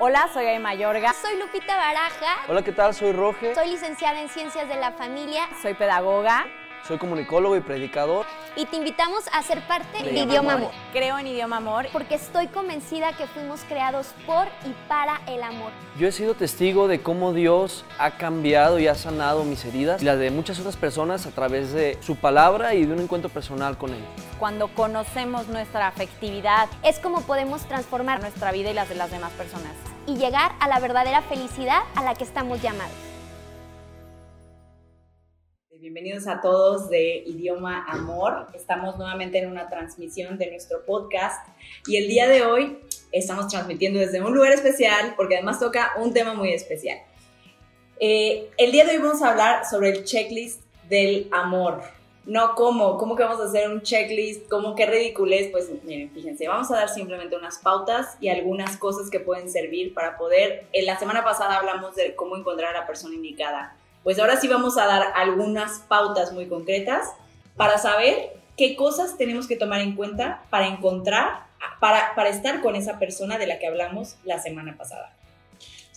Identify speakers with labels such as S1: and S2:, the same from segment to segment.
S1: Hola, soy Ay Mayorga.
S2: Soy Lupita Baraja.
S3: Hola, ¿qué tal? Soy Roge.
S2: Soy licenciada en Ciencias de la Familia.
S1: Soy pedagoga.
S3: Soy comunicólogo y predicador.
S2: Y te invitamos a ser parte de,
S3: De
S2: Idioma
S3: Amor.
S2: Amor.
S1: Creo en idioma amor.
S2: Porque estoy convencida que fuimos creados por y para el amor.
S3: Yo he sido testigo de cómo Dios ha cambiado y ha sanado mis heridas y las de muchas otras personas a través de su palabra y de un encuentro personal con Él.
S1: Cuando conocemos nuestra afectividad,
S2: Es como podemos transformar
S1: nuestra vida y las de las demás personas.
S2: y llegar a la verdadera felicidad a la que estamos llamados.
S4: Bienvenidos a todos de Idioma Amor. Estamos nuevamente en una transmisión de nuestro podcast y el día de hoy estamos transmitiendo desde un lugar especial porque además toca un tema muy especial. Eh, el día de hoy vamos a hablar sobre el checklist del amor. No cómo, cómo que vamos a hacer un checklist, cómo qué ridiculez. Pues miren, fíjense, vamos a dar simplemente unas pautas y algunas cosas que pueden servir para poder. En la semana pasada hablamos de cómo encontrar a la persona indicada. Pues ahora sí vamos a dar algunas pautas muy concretas para saber qué cosas tenemos que tomar en cuenta para encontrar, para, para estar con esa persona de la que hablamos la semana pasada.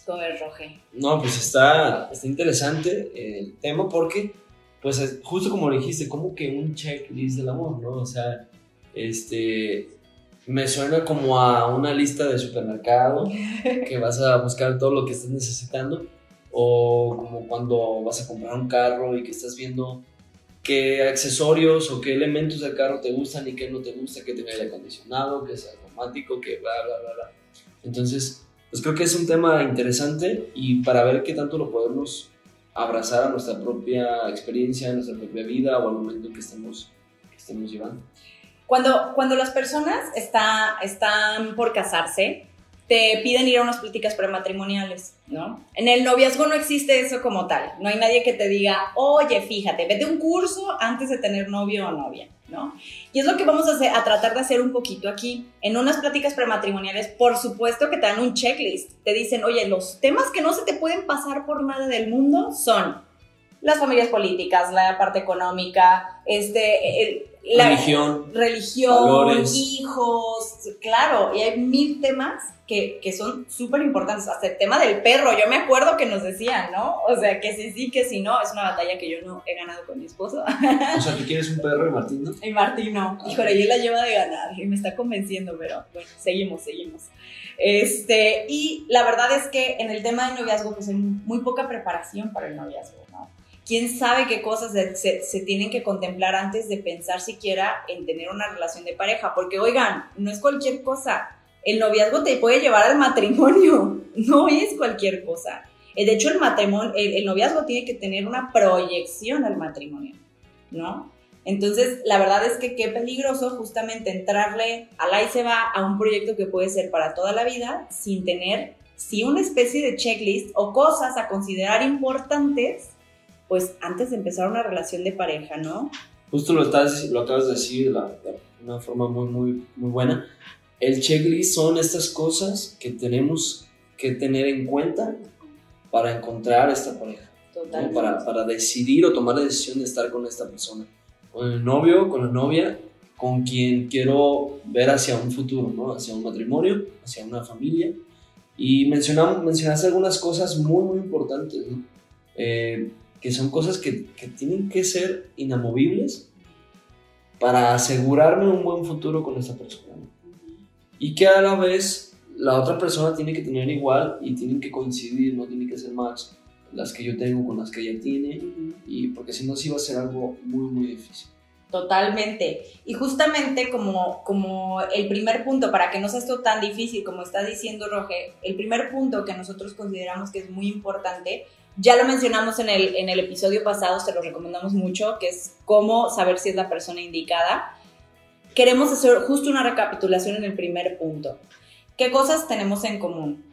S4: ¿Cómo ves, Roge?
S5: No, pues está, está interesante el tema porque, pues es- justo como lo dijiste, como que un checklist del amor, ¿no? O sea, este, me suena como a una lista de supermercado que vas a buscar todo lo que estás necesitando o como cuando vas a comprar un carro y que estás viendo qué accesorios o qué elementos del carro te gustan y qué no te gusta, que tenga aire acondicionado, que sea romántico, que bla, bla, bla, bla. Entonces, pues creo que es un tema interesante y para ver qué tanto lo podemos abrazar a nuestra propia experiencia, a nuestra propia vida o al momento que estemos, que estemos llevando.
S4: Cuando, cuando las personas está, están por casarse, te piden ir a unas políticas prematrimoniales, ¿no? En el noviazgo no existe eso como tal. No hay nadie que te diga, oye, fíjate, vete un curso antes de tener novio o novia, ¿no? Y es lo que vamos a, hacer, a tratar de hacer un poquito aquí. En unas pláticas prematrimoniales, por supuesto que te dan un checklist. Te dicen, oye, los temas que no se te pueden pasar por nada del mundo son las familias políticas, la parte económica, este, el- la
S5: Religión,
S4: religión,
S5: valores.
S4: hijos, claro, y hay mil temas que, que son súper importantes, hasta el tema del perro, yo me acuerdo que nos decían, ¿no? O sea, que sí, sí, que si no, es una batalla que yo no he ganado con mi esposo.
S5: o sea, ¿tú quieres un perro y Martín, no?
S4: Y Martín no, híjole, yo la lleva de ganar y me está convenciendo, pero bueno, seguimos, seguimos. Este, y la verdad es que en el tema del noviazgo, pues hay muy poca preparación para el noviazgo, ¿no? ¿Quién sabe qué cosas se, se- se tienen que contemplar antes de pensar siquiera en tener una relación de pareja? Porque, oigan, no es cualquier cosa. El noviazgo te puede llevar al matrimonio, no es cualquier cosa. Eh, De hecho, el matrimonio, el, el noviazgo tiene que tener una proyección al matrimonio, ¿no? Entonces, la verdad es que qué peligroso justamente entrarle al ahí se va a un proyecto que puede ser para toda la vida sin tener, sí, una especie de checklist o cosas a considerar importantes, pues antes de empezar una relación de pareja, ¿no?
S5: Justo lo, estás, lo acabas de decir de la- de una forma muy, muy, muy buena. El checklist son estas cosas que tenemos que tener en cuenta para encontrar esta pareja. ¿no? Para, para decidir o tomar la decisión de estar con esta persona. Con el novio, con la novia, con quien quiero ver hacia un futuro, ¿no? Hacia un matrimonio, hacia una familia. Y mencionamos, mencionaste algunas cosas muy, muy importantes, ¿no? Eh, que son cosas que, que tienen que ser inamovibles para asegurarme un buen futuro con esta persona. Y que a la vez la otra persona tiene que tener igual y tienen que coincidir, no tiene que ser más las que yo tengo con las que ella tiene, y porque si no, sí va a ser algo muy, muy difícil.
S4: Totalmente. Y justamente como, como el primer punto, para que no sea esto tan difícil como está diciendo Roge, el primer punto que nosotros consideramos que es muy importante, ya lo mencionamos en el, en el episodio pasado, se lo recomendamos mucho, que es cómo saber si es la persona indicada. Queremos hacer justo una recapitulación en el primer punto. ¿Qué cosas tenemos en común?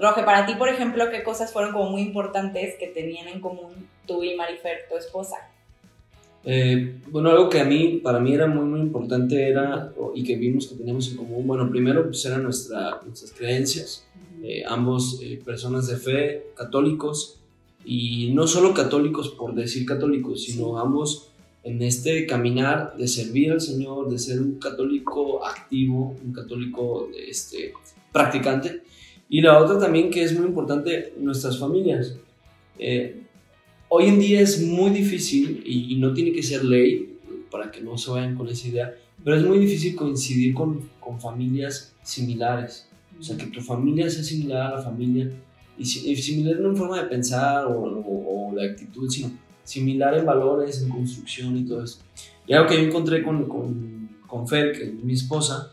S4: Roge, para ti, por ejemplo, ¿qué cosas fueron como muy importantes que tenían en común tú y Marifer, tu esposa?
S5: Eh, bueno, algo que a mí, para mí era muy, muy importante era, y que vimos que teníamos en común, bueno, primero pues eran nuestra, nuestras creencias, eh, ambos eh, personas de fe, católicos, y no solo católicos por decir católicos, sino ambos en este caminar de servir al Señor, de ser un católico activo, un católico este, practicante. Y la otra también que es muy importante, nuestras familias. Eh, hoy en día es muy difícil, y, y no tiene que ser ley, para que no se vayan con esa idea, pero es muy difícil coincidir con, con familias similares. O sea, que tu familia sea similar a la familia, y, y similar no en forma de pensar o, o- o de actitud, sino similar en valores, en construcción y todo eso. Y algo que yo encontré con, con, con Fer, que es mi esposa,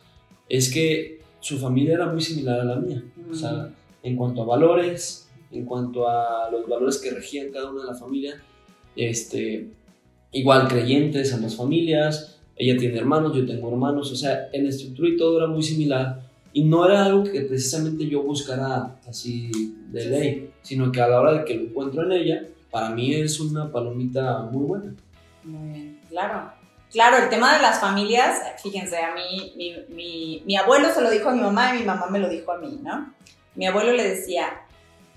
S5: es que su familia era muy similar a la mía. O sea, en cuanto a valores, en cuanto a los valores que regían cada una de la familia, este, igual creyentes en las familias, ella tiene hermanos, yo tengo hermanos, o sea, en estructura y todo era muy similar. Y no era algo que precisamente yo buscara así de ley, sino que a la hora de que lo encuentro en ella, para mí es una palomita muy buena.
S4: Muy bien, claro. Claro, el tema de las familias, fíjense, a mí, mi, mi, mi abuelo se lo dijo a mi mamá y mi mamá me lo dijo a mí, ¿no? Mi abuelo le decía,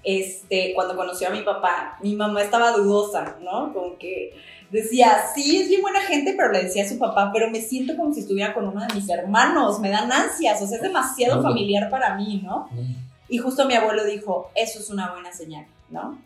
S4: este, cuando conoció a mi papá, mi mamá estaba dudosa, ¿no? Como que decía, sí, es bien buena gente, pero le decía a su papá, pero me siento como si estuviera con uno de mis hermanos, me dan ansias, o sea, es demasiado familiar para mí, ¿no? Y justo mi abuelo dijo, eso es una buena señal, ¿no?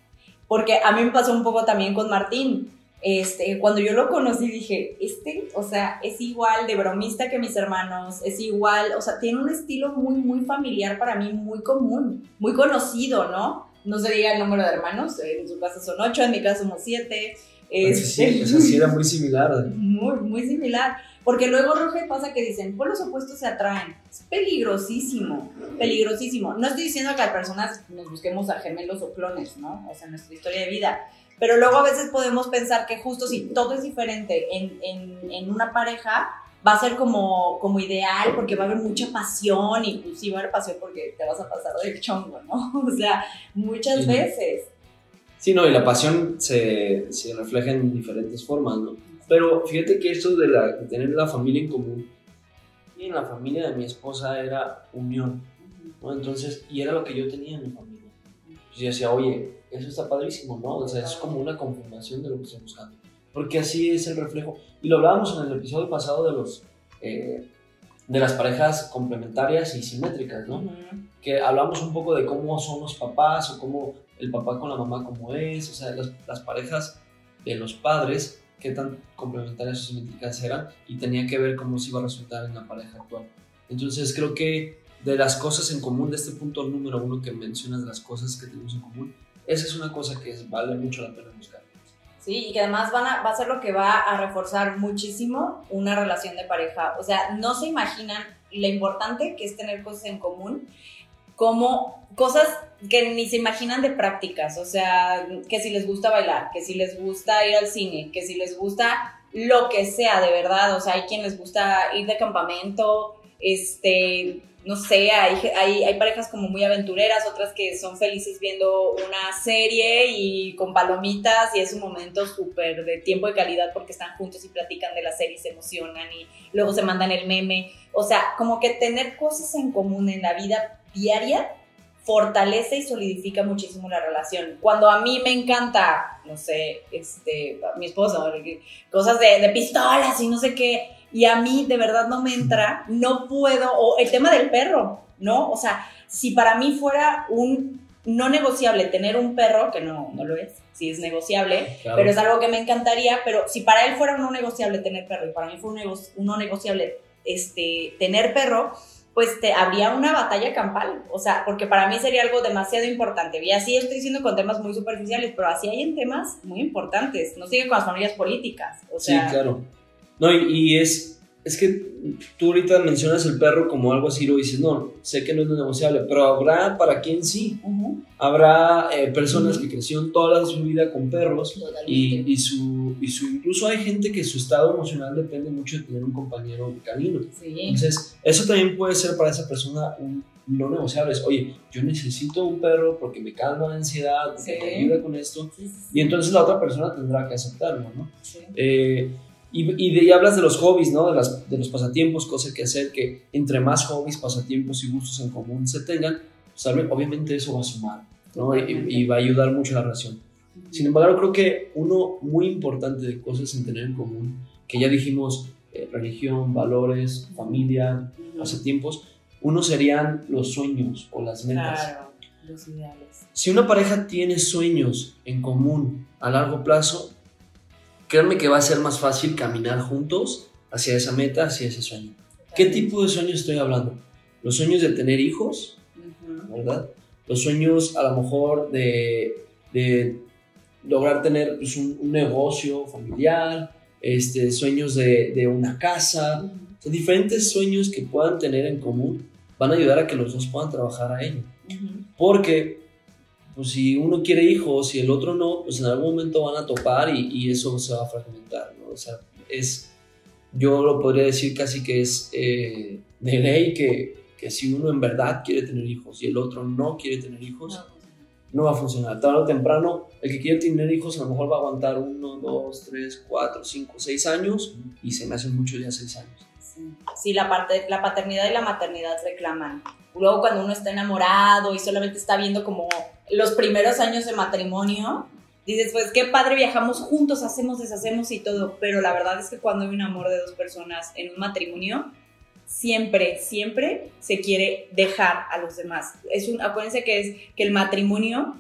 S4: Porque a mí me pasó un poco también con Martín. Este, cuando yo lo conocí dije, este, o sea, es igual de bromista que mis hermanos, es igual, o sea, tiene un estilo muy, muy familiar para mí, muy común, muy conocido, ¿no? No se diga el número de hermanos, en su casa son ocho, en mi casa somos siete.
S5: Sí,
S4: este,
S5: o sea, sí era muy similar.
S4: muy, muy similar. Porque luego, Roge, pasa que dicen, pues los opuestos se atraen. Es peligrosísimo, peligrosísimo. No estoy diciendo que a personas nos busquemos a gemelos o clones, ¿no? O sea, nuestra historia de vida. Pero luego a veces podemos pensar que justo si todo es diferente en, en, en una pareja, va a ser como, como ideal porque va a haber mucha pasión y pues sí va a haber pasión porque te vas a pasar de chongo, ¿no? O sea, muchas
S5: Sí.
S4: veces.
S5: Sí, no, y la pasión se, se refleja en diferentes formas, ¿no? Pero fíjate que esto de, la, de tener la familia en común, y en la familia de mi esposa era unión, ¿no? Entonces, y era lo que yo tenía en mi familia. Pues yo decía, oye, eso está padrísimo, ¿no? O sea, es como una confirmación de lo que estoy buscando. Porque así es el reflejo. Y lo hablábamos en el episodio pasado de los... eh, de las parejas complementarias y simétricas, ¿no?
S4: Ujú.
S5: que hablamos un poco de cómo son los papás o cómo el papá con la mamá como es, o sea, las, parejas de los padres, qué tan complementarias o simétricas eran y tenía que ver cómo se iba a resultar en la pareja actual. Entonces creo que de las cosas en común, de este punto número uno que mencionas, las cosas que tenemos en común, esa es una cosa que vale mucho la pena buscar.
S4: Sí, y que además van a, va a ser lo que va a reforzar muchísimo una relación de pareja. O sea, no se imaginan lo importante que es tener cosas en común, como cosas que ni se imaginan de prácticas. O sea, que si les gusta bailar, que si les gusta ir al cine, que si les gusta lo que sea, de verdad. O sea, hay quien les gusta ir de campamento, este, no sé, hay, hay, hay parejas como muy aventureras, otras que son felices viendo una serie y con palomitas y es un momento súper de tiempo de calidad porque están juntos y platican de la serie y se emocionan y luego se mandan el meme. O sea, como que tener cosas en común en la vida diaria fortalece y solidifica muchísimo la relación. Cuando a mí me encanta, no sé, este, mi esposo, cosas de, de pistolas y no sé qué, y a mí de verdad no me entra, no puedo, o el tema del perro, ¿no? O sea, si para mí fuera un no negociable tener un perro, que no, no lo es, sí es negociable,
S5: Claro.
S4: pero es algo que me encantaría, pero si para él fuera un no negociable tener perro y para mí fue un, nego- un no negociable este, tener perro, pues te, habría una batalla campal, o sea, porque para mí sería algo demasiado importante. Y así estoy diciendo con temas muy superficiales, pero así hay en temas muy importantes. No sigue con las familias políticas, o sea,
S5: sí, claro. No, y, y es, es que tú ahorita mencionas el perro como algo así, lo dices, no, sé que no es negociable, pero habrá para quien sí. Habrá eh, personas que crecieron toda su vida con perros y, y su, y su, incluso hay gente que su estado emocional depende mucho de tener un compañero canino.
S4: Sí.
S5: Entonces, eso también puede ser para esa persona un no negociable. Es, Oye, yo necesito un perro porque me calma la ansiedad, porque
S4: Sí.
S5: me ayuda con esto.
S4: Sí,
S5: Y entonces la otra persona tendrá que aceptarlo, ¿no?
S4: sí.
S5: Eh, y, y, de- y hablas de los hobbies, ¿no? De, las, de los pasatiempos, cosas que hacer, que entre más hobbies, pasatiempos y gustos en común se tengan, pues, obvi- obviamente eso va a sumar, ¿no? Y, y va a ayudar mucho a la relación. Sin embargo, creo que uno muy importante de cosas en tener en común, que ya dijimos, eh, religión, valores, familia, pasatiempos, uno serían los sueños o las metas.
S4: Claro. Los ideales.
S5: Si una pareja tiene sueños en común a largo plazo, créanme que va a ser más fácil caminar juntos hacia esa meta, hacia ese sueño. ¿Qué tipo de sueños estoy hablando? Los sueños de tener hijos. ¿verdad? Los sueños a lo mejor de, de lograr tener pues, un, un negocio familiar, este, sueños de, de una casa, o sea, diferentes sueños que puedan tener en común van a ayudar a que los dos puedan trabajar a ello. Porque pues, si uno quiere hijos y el otro no, pues en algún momento van a topar y, y eso se va a fragmentar, ¿no? O sea, es, yo lo podría decir casi que es eh, de ley que, que si uno en verdad quiere tener hijos y el otro no quiere tener hijos, no va a funcionar. Tarde o temprano, el que quiere tener hijos a lo mejor va a aguantar uno, dos, tres, cuatro, cinco, seis años y se me hacen mucho ya seis años.
S4: Sí, Sí, la, parte, la paternidad y la maternidad reclaman. Luego cuando uno está enamorado y solamente está viendo como los primeros años de matrimonio, dices, pues qué padre, viajamos juntos, hacemos, deshacemos y todo, pero la verdad es que cuando hay un amor de dos personas en un matrimonio, siempre, siempre se quiere dejar a los demás. Es un, acuérdense que, es, que el matrimonio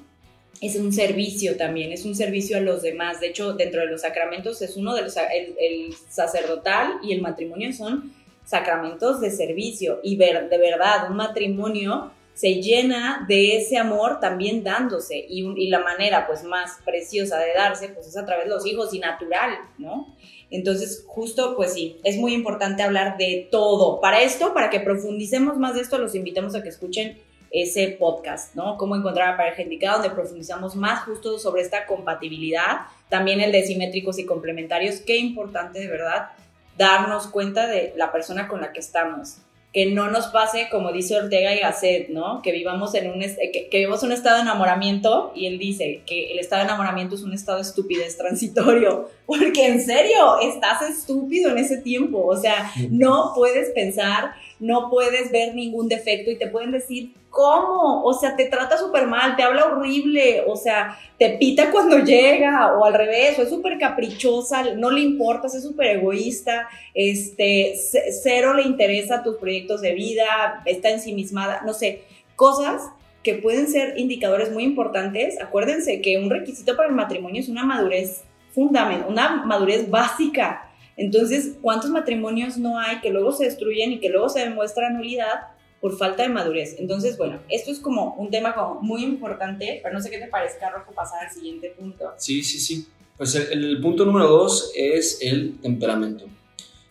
S4: es un servicio también, es un servicio a los demás. De hecho, dentro de los sacramentos es uno de los, el, el sacerdotal y el matrimonio son sacramentos de servicio. Y ver, de verdad, un matrimonio se llena de ese amor también dándose. Y, la manera pues más preciosa de darse pues es a través de los hijos y natural, ¿no? Entonces, justo, pues sí, es muy importante hablar de todo. Para esto, para que profundicemos más de esto, los invitamos a que escuchen ese podcast, ¿no? Cómo encontrar a pareja indicada, donde profundizamos más justo sobre esta compatibilidad, también el de simétricos y complementarios. Qué importante, de verdad, darnos cuenta de la persona con la que estamos. Que no nos pase, como dice Ortega y Gasset, ¿no? Que vivamos en un, que, que vivamos un estado de enamoramiento y él dice que el estado de enamoramiento es un estado de estupidez transitorio. Porque en serio, estás estúpido en ese tiempo. O sea, no puedes pensar, no puedes ver ningún defecto y te pueden decir, ¿cómo? O sea, te trata súper mal, te habla horrible, o sea, te pita cuando llega, o al revés, o es súper caprichosa, no le importas, es súper egoísta, este, cero le interesa tus proyectos de vida, está ensimismada, no sé, cosas que pueden ser indicadores muy importantes. Acuérdense que un requisito para el matrimonio es una madurez fundamental, una madurez básica. Entonces, ¿cuántos matrimonios no hay que luego se destruyen y que luego se demuestra nulidad por falta de madurez? Entonces, bueno, esto es como un tema como muy importante, pero no sé qué te parezca, Rojo, pasar al siguiente punto.
S5: Sí, sí, sí. Pues el, el punto número dos es el temperamento,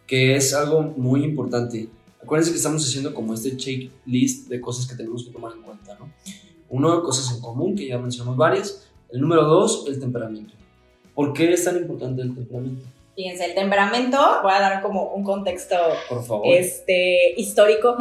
S5: que es algo muy importante. Acuérdense que estamos haciendo como este checklist de cosas que tenemos que tomar en cuenta, ¿no? Uno, cosas en común, que ya mencionamos varias. El número dos, el temperamento. ¿Por qué es tan importante el temperamento?
S4: Fíjense, el temperamento, voy a dar como un contexto
S5: Por favor.
S4: este, histórico.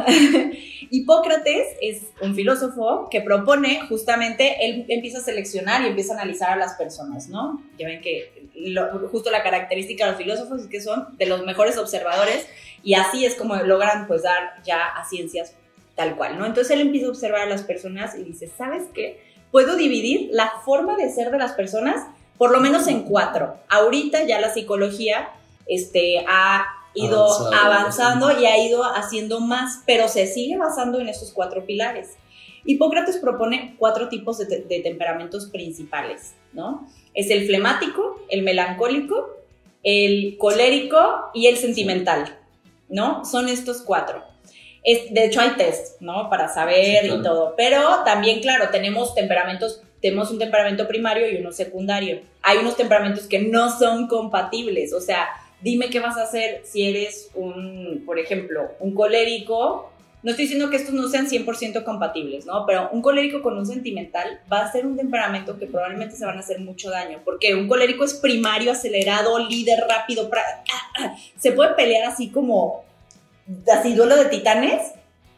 S4: Hipócrates es un filósofo que propone justamente, él empieza a seleccionar y empieza a analizar a las personas, ¿no? Ya ven que lo, justo la característica de los filósofos es que son de los mejores observadores y así es como logran pues dar ya a ciencias tal cual, ¿no? Entonces él empieza a observar a las personas y dice, ¿sabes qué? Puedo dividir la forma de ser de las personas por lo menos en cuatro. Ahorita ya la psicología este, ha ido
S5: Avanzado,
S4: avanzando y ha ido haciendo más, pero se sigue basando en estos cuatro pilares. Hipócrates propone cuatro tipos de, te- de temperamentos principales, ¿no? Es el flemático, el melancólico, el colérico y el sentimental, ¿no? Son estos cuatro. Es, de hecho, hay test, ¿no? Para saber
S5: Sí, claro.
S4: y todo. Pero también, claro, tenemos temperamentos, tenemos un temperamento primario y uno secundario. Hay unos temperamentos que no son compatibles. O sea, dime qué vas a hacer si eres un, por ejemplo, un colérico. No estoy diciendo que estos no sean 100% compatibles, ¿no? Pero un colérico con un sentimental va a ser un temperamento que probablemente se van a hacer mucho daño. Porque un colérico es primario, acelerado, líder rápido. pra- Se puede pelear así como así duelo de titanes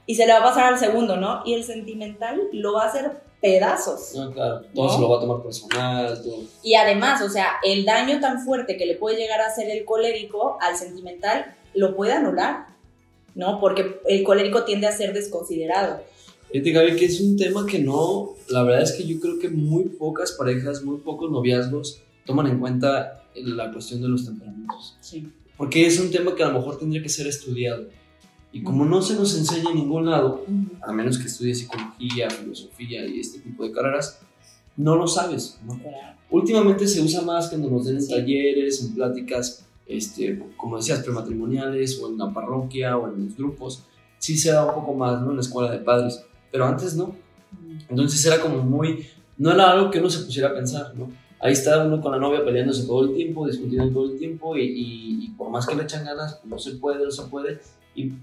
S4: y se le va a pasar al segundo, ¿no? Y el sentimental lo va a hacer pedazos.
S5: No, claro, todo
S4: ¿No?
S5: se lo va a tomar personal, todo.
S4: Y además, o sea, el daño tan fuerte que le puede llegar a hacer el colérico al sentimental lo puede anular, ¿no? Porque el colérico tiende a ser desconsiderado.
S5: Fíjate, Gaby, que es un tema que no, la verdad es que yo creo que muy pocas parejas, muy pocos noviazgos toman en cuenta la cuestión de los temperamentos.
S4: Sí.
S5: Porque es un tema que a lo mejor tendría que ser estudiado. Y como no se nos enseña en ningún lado, a menos que estudies psicología, filosofía y este tipo de carreras, no lo sabes. ¿no? Últimamente se usa más cuando nos den en talleres, en pláticas, este, como decías, prematrimoniales o en la parroquia o en los grupos. Sí se da un poco más ¿no? en la escuela de padres, pero antes no. Entonces era como muy, no era algo que uno se pusiera a pensar, ¿no? Ahí está uno con la novia peleándose todo el tiempo, discutiendo todo el tiempo y, y, y por más que le echan ganas, no se puede, no se puede y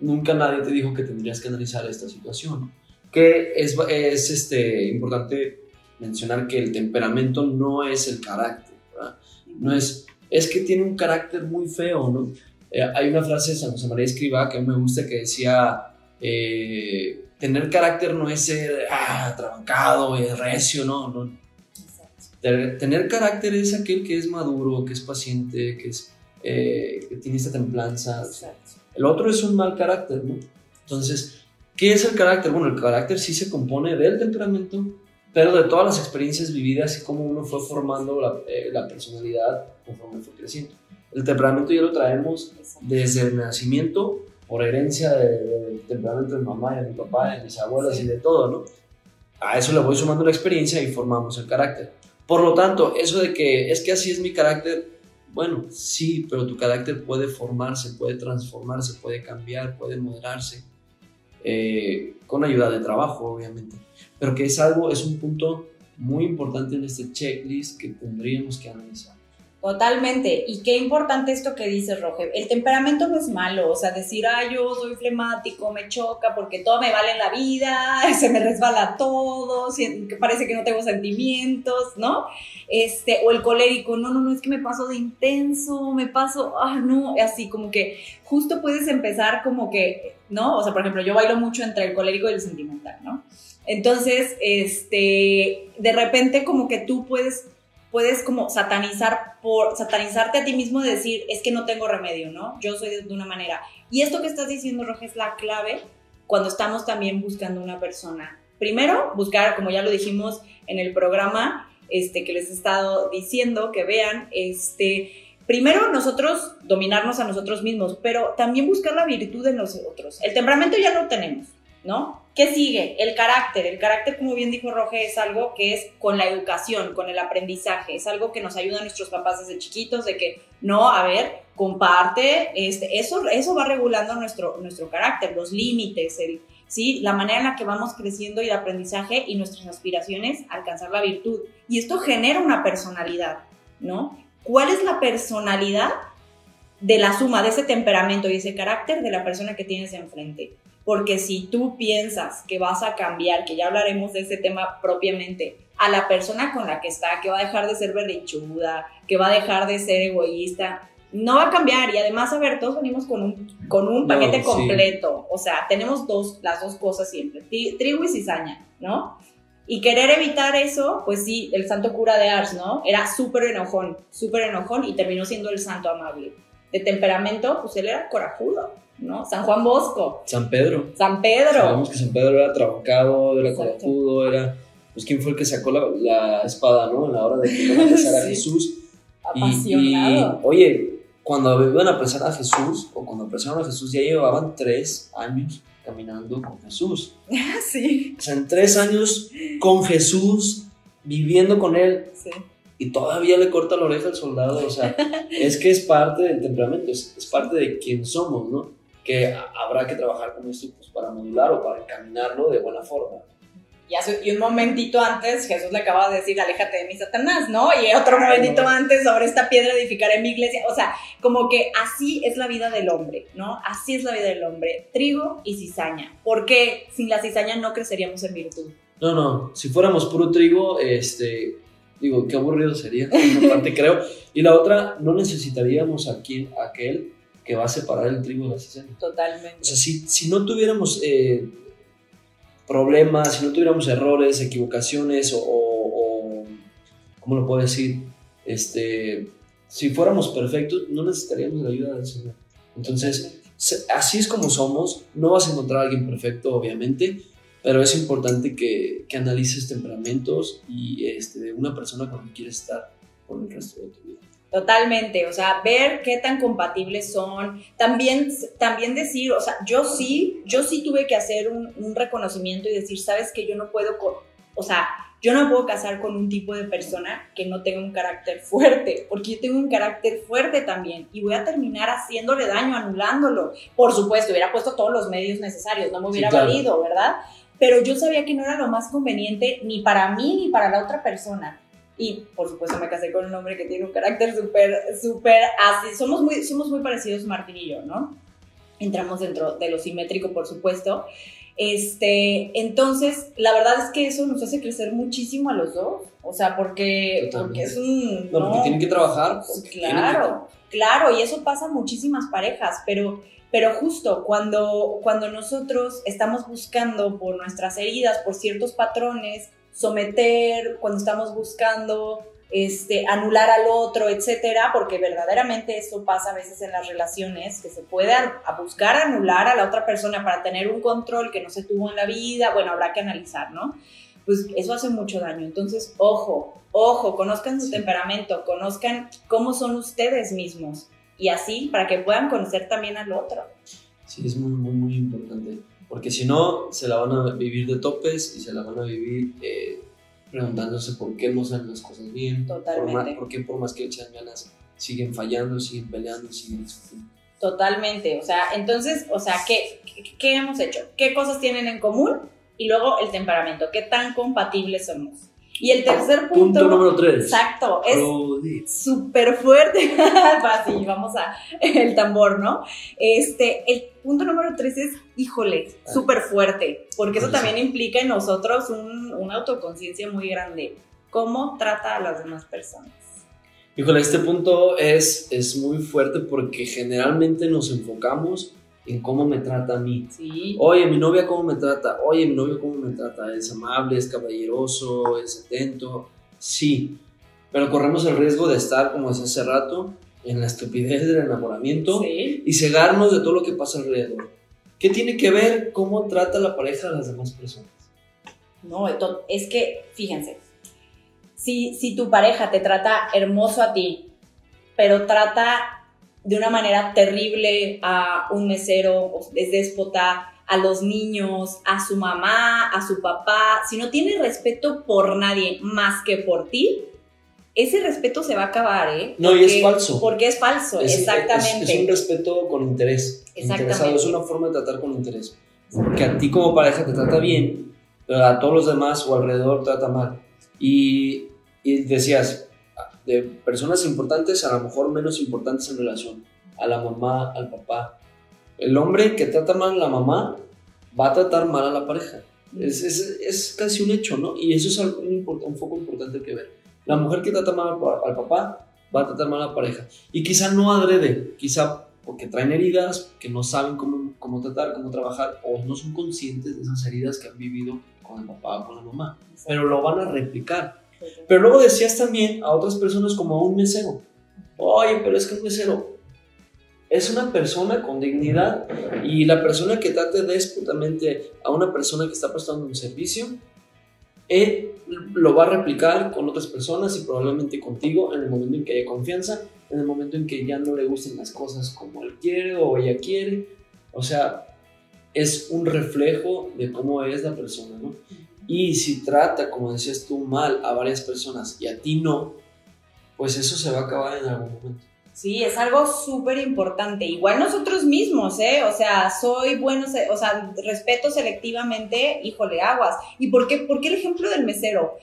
S5: nunca nadie te dijo que tendrías que analizar esta situación. Que es, es este, importante mencionar que el temperamento no es el carácter, ¿verdad? No es, es que tiene un carácter muy feo, ¿no? Eh, hay una frase de San José María Escriba que a mí me gusta que decía, eh, tener carácter no es ser ah, trabancado y recio, no, no. Tener carácter es aquel que es maduro, que es paciente, que, es, eh, que tiene esta templanza. El otro es un mal carácter, ¿no? Entonces, ¿qué es el carácter? Bueno, el carácter sí se compone del temperamento, pero de todas las experiencias vividas y cómo uno fue formando la, eh, personalidad conforme fue creciendo. El temperamento ya lo traemos desde el nacimiento por herencia del temperamento de mamá y de mi papá, de mis abuelas y de todo, ¿no? A eso le voy sumando la experiencia y formamos el carácter. Por lo tanto, eso de que es que así es mi carácter, bueno, sí, pero tu carácter puede formarse, puede transformarse, puede cambiar, puede moderarse, eh, con ayuda de trabajo, obviamente. Pero que es algo, es un punto muy importante en este checklist que tendríamos que analizar.
S4: Totalmente. Y qué importante esto que dices, Roge. El temperamento no es malo. O sea, decir, ah, yo soy flemático, me choca porque todo me vale en la vida, se me resbala todo, parece que no tengo sentimientos, ¿no? Este, o el colérico, no, no, no, es que me paso de intenso, me paso, ah, no, así como que justo puedes empezar como que, ¿no? O sea, por ejemplo, yo bailo mucho entre el colérico y el sentimental, ¿no? Entonces, este, de repente como que tú puedes puedes como satanizar por satanizarte a ti mismo de decir, es que no tengo remedio, ¿no? Yo soy de una manera. Y esto que estás diciendo, Roja, es la clave cuando estamos también buscando una persona. Primero, buscar, como ya lo dijimos en el programa este, que les he estado diciendo, que vean, este, primero nosotros dominarnos a nosotros mismos, pero también buscar la virtud en nosotros. El temperamento ya lo tenemos, ¿no? ¿Qué sigue? El carácter. El carácter, como bien dijo Roge, es algo que es con la educación, con el aprendizaje. Es algo que nos ayuda a nuestros papás desde chiquitos, de que, no, a ver, comparte, este, eso, eso va regulando nuestro, nuestro carácter, los límites, el, ¿sí? la manera en la que vamos creciendo y el aprendizaje y nuestras aspiraciones a alcanzar la virtud. Y esto genera una personalidad, ¿no? ¿Cuál es la personalidad de la suma de ese temperamento y ese carácter de la persona que tienes enfrente? Porque si tú piensas que vas a cambiar, que ya hablaremos de ese tema propiamente, a la persona con la que está, que va a dejar de ser berrinchuda, que va a dejar de ser egoísta, no va a cambiar. Y además, a ver, todos venimos con un, con un paquete
S5: No, sí.
S4: completo. O sea, tenemos dos, las dos cosas siempre, tri- trigo y cizaña, ¿no? Y querer evitar eso, pues sí, el santo cura de Ars, ¿no? Era súper enojón, súper enojón y terminó siendo el santo amable. De temperamento, pues él era corajudo, ¿no? San Juan Bosco,
S5: San Pedro.
S4: San Pedro.
S5: Sabemos que San Pedro era trabancado, era corajudo, era... Pues quién fue el que sacó la, la espada, ¿no? En la hora de que iban a apresar a
S4: Sí.
S5: Jesús. Y, y,
S4: Apasionado.
S5: oye, cuando iban a apresar a Jesús, o cuando apresaron a Jesús, ya llevaban tres años caminando con Jesús.
S4: sí,
S5: O sea, en tres años con Jesús, viviendo con él,
S4: sí.
S5: y todavía le corta la oreja al soldado. O sea, es que es parte del temperamento, es, es parte de quién somos, ¿no? Que habrá que trabajar con esto pues, para modular o para encaminarlo de buena forma.
S4: Y, hace- y un momentito antes Jesús le acaba de decir, aléjate de mí, Satanás, ¿no? Y otro momentito
S5: no.
S4: antes, sobre esta piedra edificaré mi iglesia. O sea, como que así es la vida del hombre, ¿no? Así es la vida del hombre. Trigo y cizaña. Porque sin la cizaña no creceríamos en virtud.
S5: No, no, si fuéramos puro trigo, este, digo, qué aburrido sería, por una parte creo. Y la otra, no necesitaríamos a quien, a aquel que va a separar el trigo de la cizaña.
S4: Totalmente.
S5: O sea, si, si no tuviéramos eh, problemas, si no tuviéramos errores, equivocaciones o, o- o- ¿cómo lo puedo decir? Este, si fuéramos perfectos, no necesitaríamos la ayuda del Señor. Entonces, así es como somos. No vas a encontrar a alguien perfecto, obviamente, pero es importante que, que analices temperamentos y este, de una persona con la que quieres estar por el resto de tu vida.
S4: Totalmente, o sea, ver qué tan compatibles son, también, también decir, o sea, yo sí, yo sí tuve que hacer un, un reconocimiento y decir, sabes que yo no puedo, co- o sea, yo no puedo casar con un tipo de persona que no tenga un carácter fuerte, porque yo tengo un carácter fuerte también y voy a terminar haciéndole daño, anulándolo. Por supuesto, hubiera puesto todos los medios necesarios, no me
S5: Sí,
S4: hubiera
S5: claro.
S4: valido, ¿verdad? Pero yo sabía que no era lo más conveniente ni para mí ni para la otra persona. Y por supuesto me casé con un hombre que tiene un carácter súper, súper así. Somos muy, somos muy parecidos Martín y yo, ¿no? Entramos dentro de lo simétrico, por supuesto. Este, entonces, la verdad es que eso nos hace crecer muchísimo a los dos. O sea, porque, porque es un...
S5: No, porque tienen que trabajar. Tienen
S4: Claro, claro, y eso pasa a muchísimas parejas, pero, pero justo cuando, cuando nosotros estamos buscando por nuestras heridas, por ciertos patrones, someter, cuando estamos buscando este, anular al otro, etcétera, porque verdaderamente eso pasa a veces en las relaciones, que se puede a, a buscar anular a la otra persona para tener un control que no se tuvo en la vida, bueno, habrá que analizar, ¿no? Pues eso hace mucho daño. Entonces, ojo, ojo, conozcan su
S5: Sí.
S4: temperamento, conozcan cómo son ustedes mismos y así para que puedan conocer también al otro.
S5: Sí, es muy, muy, muy importante. Porque si no, se la van a vivir de topes y se la van a vivir eh, preguntándose por qué no salen las cosas bien.
S4: Totalmente.
S5: Por, más, por qué, por más que echan ganas, siguen fallando, siguen peleando, siguen discutiendo.
S4: Totalmente, o sea, entonces, o sea, ¿qué, qué, qué hemos hecho? ¿Qué cosas tienen en común? Y luego el temperamento, ¿qué tan compatibles somos? Y el tercer punto,
S5: Punto número 3.
S4: exacto, es súper fuerte. Fácil, vamos a el tambor, ¿no? Este, el punto número tres es, híjole, súper fuerte, porque eso también implica en nosotros un- una autoconciencia muy grande. ¿Cómo trata a las demás personas?
S5: Híjole, este punto es, es muy fuerte porque generalmente nos enfocamos en cómo me trata a mí.
S4: Sí,
S5: Oye, mi novia cómo me trata, oye, mi novio cómo me trata, es amable, es caballeroso, es atento, sí, pero corremos el riesgo de estar, como decía hace rato, en la estupidez del enamoramiento
S4: sí,
S5: y cegarnos de todo lo que pasa alrededor. ¿Qué tiene que ver cómo trata la pareja a las demás personas?
S4: no, es que, fíjense, si, si tu pareja te trata hermoso a ti, pero trata de una manera terrible a un mesero, es déspota, a los niños, a su mamá, a su papá, si no tiene respeto por nadie más que por ti, ese respeto se va a acabar, ¿eh?
S5: No, y es falso.
S4: Porque es falso,
S5: Es-
S4: exactamente.
S5: Es, es un respeto con interés.
S4: Exactamente.
S5: interesado, Es una forma de tratar con interés. Porque a ti como pareja te trata bien, pero a todos los demás o alrededor trata mal. Y, y decías, de personas importantes a lo mejor menos importantes en relación. A la mamá, al papá. El hombre que trata mal a la mamá va a tratar mal a la pareja. Es, es, es casi un hecho, ¿no? Y eso es algo, un, un foco importante que ver. La mujer que trata mal al papá va a tratar mal a la pareja. Y quizá no adrede, quizá porque traen heridas, que no saben cómo, cómo tratar, cómo trabajar, o no son conscientes de esas heridas que han vivido con el papá o con la mamá. Pero lo van a replicar. Pero luego decías también a otras personas como a un mesero. Oye, pero es que un mesero es una persona con dignidad y la persona que trate déspotamente a una persona que está prestando un servicio, él lo va a replicar con otras personas y probablemente contigo en el momento en que haya confianza, en el momento en que ya no le gusten las cosas como él quiere o ella quiere. O sea, es un reflejo de cómo es la persona, ¿no? Y si trata, como decías tú, mal a varias personas y a ti no, pues eso se va a acabar en algún momento.
S4: Sí, es algo súper importante. Igual nosotros mismos, ¿eh? O sea, soy bueno, o sea, respeto selectivamente, híjole, aguas. ¿Y por qué, por qué el ejemplo del mesero?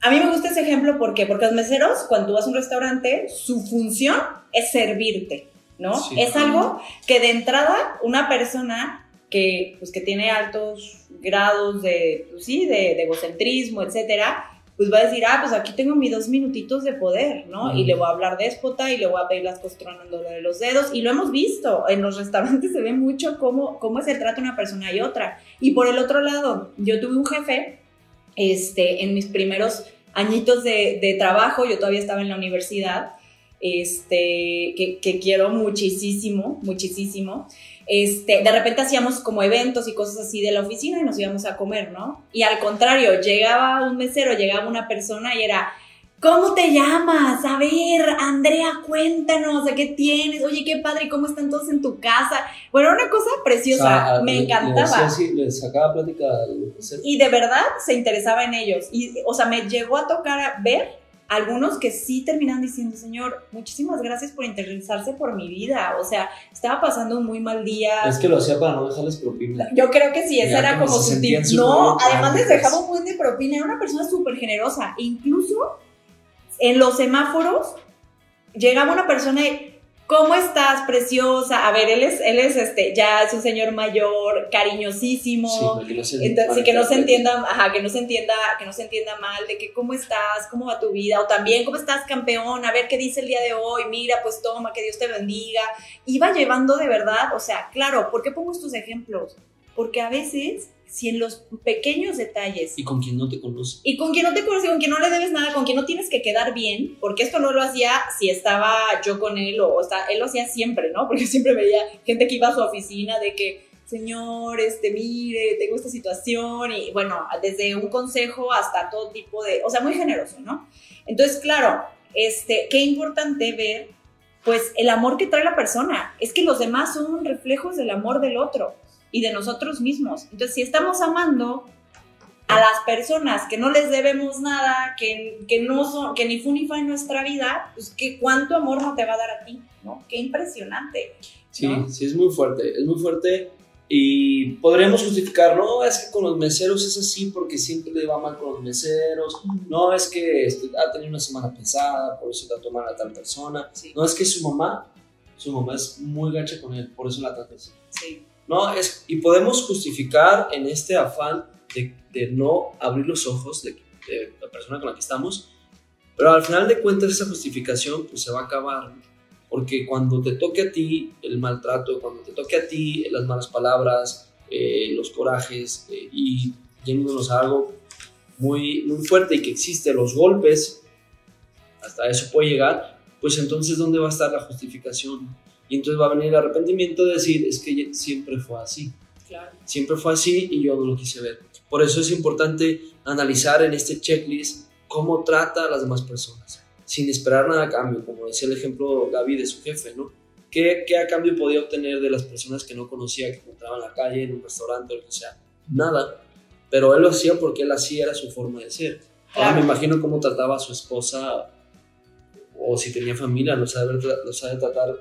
S4: A mí me gusta ese ejemplo, ¿por qué? Porque los meseros, cuando tú vas a un restaurante, su función es servirte, ¿no?
S5: Sí.
S4: Es algo que de entrada una persona que, pues, que tiene altos grados de, pues, sí, de, de egocentrismo, etcétera, pues va a decir, ah, pues aquí tengo mis dos minutitos de poder, ¿no? Y
S5: Mm.
S4: le voy a hablar déspota y le voy a pedir las cosas tronándole de los dedos. Y lo hemos visto, en los restaurantes se ve mucho cómo, cómo es el trato de una persona y otra. Y por el otro lado, yo tuve un jefe, este, en mis primeros añitos de, de trabajo, yo todavía estaba en la universidad, este, que, que quiero muchísimo, muchísimo. Este, de repente hacíamos como eventos y cosas así de la oficina y nos íbamos a comer, ¿no? Y al contrario, llegaba un mesero, llegaba una persona y era, ¿Cómo te llamas? A ver, Andrea, cuéntanos, ¿de qué tienes? Oye, qué padre, ¿cómo están todos en tu casa? Bueno, una cosa preciosa,
S5: O sea,
S4: me
S5: le-
S4: encantaba.
S5: así, le sacaba plática.
S4: Y de verdad se interesaba en ellos. Y, o sea, me llegó a tocar a ver algunos que sí terminan diciendo, señor, muchísimas gracias por interesarse por mi vida. O sea, estaba pasando un muy mal día.
S5: Es que lo hacía para no dejarles propina.
S4: Yo creo que sí, ese
S5: Ya
S4: era
S5: como
S4: su tip. No, además les dejaba un buen de propina. Era una persona súper generosa. E incluso en los semáforos llegaba una persona y, ¿cómo estás, preciosa? A ver, él es, él es este, ya es un señor mayor, cariñosísimo.
S5: Sí, que no se
S4: Entonces, sí, que no se entienda, ajá, que no se entienda, que no se entienda mal de que cómo estás, cómo va tu vida, o también cómo estás, campeón, a ver qué dice el día de hoy, mira, pues toma, que Dios te bendiga. Iba llevando de verdad, o sea, claro, ¿por qué pongo estos ejemplos? Porque a veces, si en los pequeños detalles
S5: Y con quien no te conoce.
S4: y con quien no te conoce, con quien no le debes nada, con quien no tienes que quedar bien, porque esto no lo hacía si estaba yo con él o, o está, él lo hacía siempre, ¿no? Porque siempre veía gente que iba a su oficina de que, señor, este, mire, tengo esta situación y bueno, desde un consejo hasta todo tipo de, o sea, muy generoso, ¿no? Entonces, claro, este, qué importante ver, pues, el amor que trae la persona. Es que los demás son reflejos del amor del otro y de nosotros mismos. Entonces, si estamos amando a las personas que no les debemos nada, que, que no son, que ni fu ni fa en nuestra vida, pues que cuánto amor no te va a dar a ti, ¿no? Qué impresionante.
S5: Sí,
S4: ¿no?
S5: sí, es muy fuerte, es muy fuerte y podríamos justificar, no, es que con los meseros es así porque siempre le va mal con los meseros, no, es que este, ha tenido una semana pesada, por eso trató mal a tal persona,
S4: Sí,
S5: no, es que su mamá, su mamá es muy gacha con él, por eso la trata así.
S4: sí,
S5: No, es, y podemos justificar en este afán de, no abrir los ojos de, la persona con la que estamos, pero al final de cuentas esa justificación pues se va a acabar, porque cuando te toque a ti el maltrato, cuando te toque a ti las malas palabras, eh, los corajes eh, y yéndonos a algo muy, muy fuerte y que existe, los golpes, hasta eso puede llegar, pues entonces ¿dónde va a estar la justificación? Y entonces va a venir el arrepentimiento de decir, es que siempre fue así,
S4: claro.
S5: siempre fue así y yo no lo quise ver. Por eso es importante analizar en este checklist cómo trata a las demás personas, sin esperar nada a cambio, como decía el ejemplo Gaby de su jefe, ¿no? ¿Qué, ¿Qué a cambio podía obtener de las personas que no conocía, que encontraba en la calle, en un restaurante o lo que sea? Nada. Pero él lo hacía porque él así era su forma de ser. Ahora me imagino cómo trataba a su esposa o si tenía familia, lo sabe, lo sabe tratar,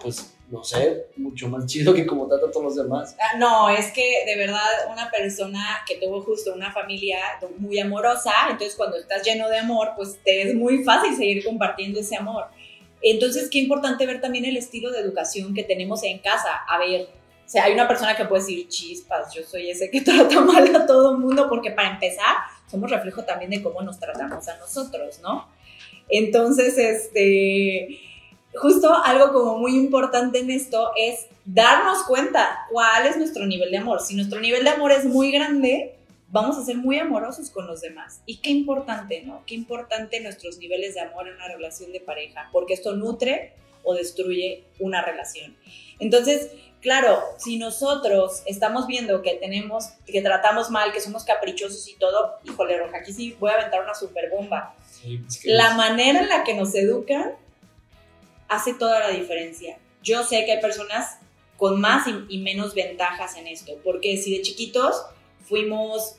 S5: pues, no sé, mucho más chido que como trata a todos los demás.
S4: Ah, No, es que de verdad una persona que tuvo justo una familia muy amorosa, entonces cuando estás lleno de amor, pues te es muy fácil seguir compartiendo ese amor. Entonces, qué importante ver también el estilo de educación que tenemos en casa. A ver, o sea, hay una persona que puede decir, chispas, yo soy ese que trata mal a todo el mundo, porque para empezar, somos reflejo también de cómo nos tratamos a nosotros, ¿no? Entonces, este, justo algo como muy importante en esto es darnos cuenta cuál es nuestro nivel de amor. Si nuestro nivel de amor es muy grande, vamos a ser muy amorosos con los demás. Y qué importante, ¿no? Qué importante nuestros niveles de amor en una relación de pareja, porque esto nutre o destruye una relación. Entonces, claro, si nosotros estamos viendo que tenemos, que tratamos mal, que somos caprichosos y todo, híjole, Roja, aquí sí voy a aventar una super bomba.
S5: Es que
S4: La manera en la que nos educan hace toda la diferencia. Yo sé que hay personas con más y, menos ventajas en esto, porque si de chiquitos fuimos,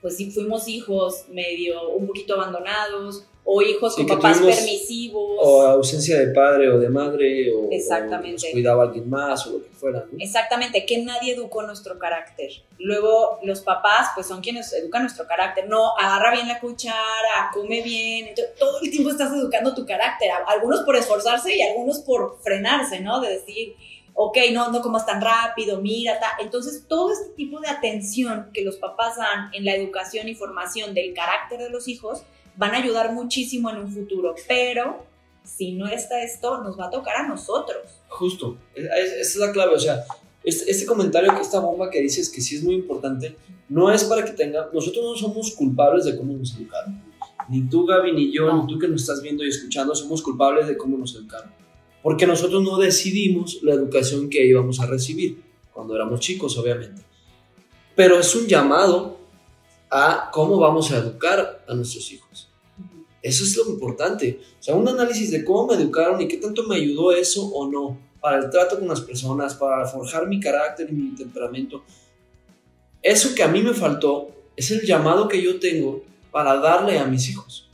S4: pues sí, fuimos hijos medio un poquito abandonados, o hijos
S5: Sí,
S4: con papás
S5: tuvimos-
S4: permisivos.
S5: o ausencia de padre o de madre o,
S4: Exactamente.
S5: o nos cuidaba alguien más o lo que fuera, ¿no?
S4: Exactamente, que nadie educó nuestro carácter. Luego los papás, pues son quienes educan nuestro carácter. No, agarra bien la cuchara, come bien. Entonces, todo el tiempo estás educando tu carácter. Algunos por esforzarse y algunos por frenarse, ¿no? De decir, ok, no, no comas tan rápido, mira, ta. Entonces, todo este tipo de atención que los papás dan en la educación y formación del carácter de los hijos van a ayudar muchísimo en un futuro. Pero si no está esto, nos va a tocar a nosotros.
S5: Justo, es- es- esa es la clave, o sea, este, este comentario, esta bomba que dices que sí es muy importante, no es para que tenga, nosotros no somos culpables de cómo nos educaron. Ni tú, Gaby, ni yo,
S4: No.
S5: ni tú que nos estás viendo y escuchando, somos culpables de cómo nos educaron. Porque nosotros no decidimos la educación que íbamos a recibir, cuando éramos chicos, obviamente. Pero es un llamado a cómo vamos a educar a nuestros hijos. Eso es lo importante. O sea, un análisis de cómo me educaron y qué tanto me ayudó eso o no para el trato con las personas, para forjar mi carácter y mi temperamento. Eso que a mí me faltó es el llamado que yo tengo para darle a mis hijos.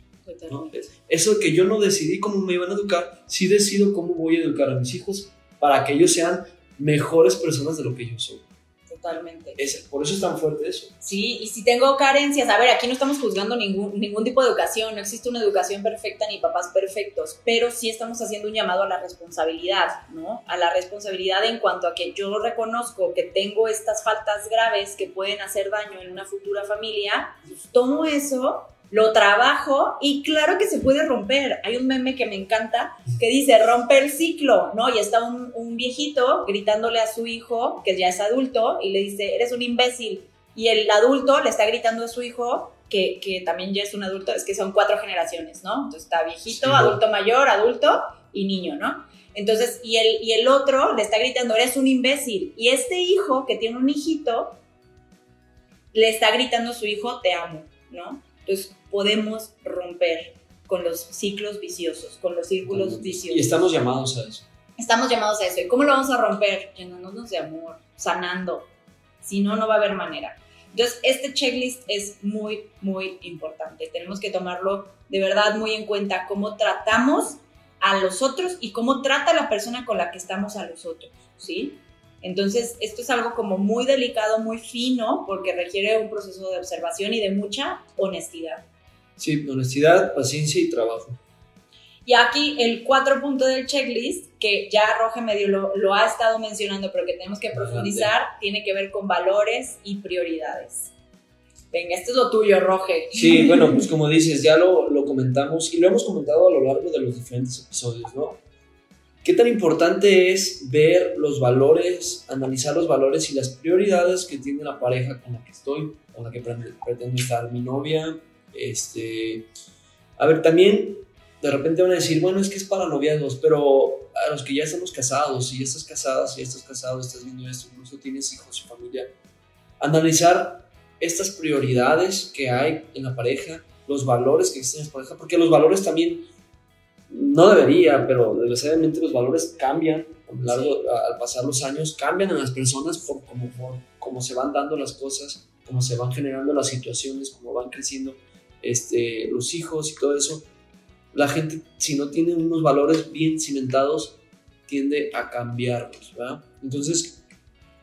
S5: ¿no? Eso que yo no decidí cómo me iban a educar, sí decido cómo voy a educar a mis hijos para que ellos sean mejores personas de lo que yo soy.
S4: Totalmente.
S5: Es, por eso es tan fuerte eso.
S4: Sí, y si tengo carencias, a ver, aquí no estamos juzgando ningún, ningún tipo de educación, no existe una educación perfecta ni papás perfectos, pero sí estamos haciendo un llamado a la responsabilidad, ¿no? A la responsabilidad en cuanto a que yo reconozco que tengo estas faltas graves que pueden hacer daño en una futura familia, pues tomo eso lo trabajo y claro que se puede romper. Hay un meme que me encanta que dice rompe el ciclo, ¿no? Y está un, un, viejito gritándole a su hijo, que ya es adulto, y le dice, eres un imbécil. Y el adulto le está gritando a su hijo, que, que también ya es un adulto, es que son cuatro generaciones, ¿no? Entonces está viejito, sí, adulto mayor, adulto y niño, ¿no? Entonces, y el, y el otro le está gritando, eres un imbécil. Y este hijo, que tiene un hijito, le está gritando a su hijo, te amo, ¿no? Entonces podemos romper con los ciclos viciosos, con los círculos viciosos.
S5: Y estamos llamados a eso.
S4: Estamos llamados a eso. ¿Y cómo lo vamos a romper? Llenándonos de amor, sanando. Si no, no va a haber manera. Entonces, este checklist es muy, muy importante. Tenemos que tomarlo de verdad muy en cuenta cómo tratamos a los otros y cómo trata la persona con la que estamos a los otros, ¿sí? Entonces, esto es algo como muy delicado, muy fino, porque requiere un proceso de observación y de mucha honestidad.
S5: Sí, honestidad, paciencia y trabajo.
S4: Y aquí el cuatro punto del checklist, que ya Roge medio lo, lo, ha estado mencionando, pero que tenemos que profundizar, Adelante. tiene que ver con valores y prioridades. Venga, esto es lo tuyo, Roge.
S5: Sí, bueno, pues como dices, ya lo, lo comentamos y lo hemos comentado a lo largo de los diferentes episodios, ¿no? ¿Qué tan importante es ver los valores, analizar los valores y las prioridades que tiene la pareja con la que estoy, con la que pretendo estar, mi novia? Este, a ver, también de repente van a decir, bueno, es que es para noviazgos, pero a los que ya estamos casados, si ya estás casada, si ya estás casado, estás viendo esto, incluso tienes hijos y familia, analizar estas prioridades que hay en la pareja, los valores que existen en la pareja, porque los valores también no debería, pero desgraciadamente los valores cambian a lo largo, al pasar los años, cambian en las personas por cómo por, se van dando las cosas, cómo se van generando las situaciones, cómo van creciendo este, los hijos y todo eso. La gente, si no tiene unos valores bien cimentados, tiende a cambiarlos, ¿verdad? Entonces,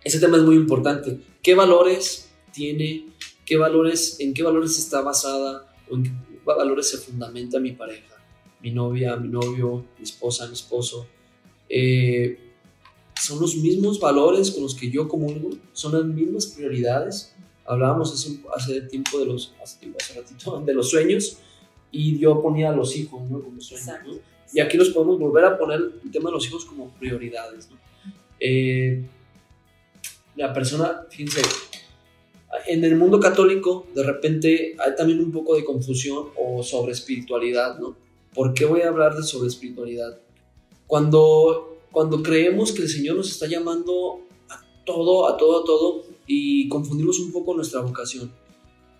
S5: ese tema es muy importante. ¿Qué valores tiene? ¿Qué valores, en qué valores está basada o en qué valores se fundamenta mi pareja? Mi novia, mi novio, mi esposa, mi esposo, eh, son los mismos valores con los que yo comulgo, son las mismas prioridades. Hablábamos hace, hace tiempo de los, hace, tiempo, hace ratito, de los sueños y yo ponía a los hijos ¿no? como sueños. ¿no? Y aquí los podemos volver a poner el tema de los hijos como prioridades. ¿no? Eh, la persona, fíjense, en el mundo católico de repente hay también un poco de confusión o sobre espiritualidad, ¿no? ¿Por qué voy a hablar sobre espiritualidad? Cuando, cuando creemos que el Señor nos está llamando a todo, a todo, a todo, y confundimos un poco nuestra vocación.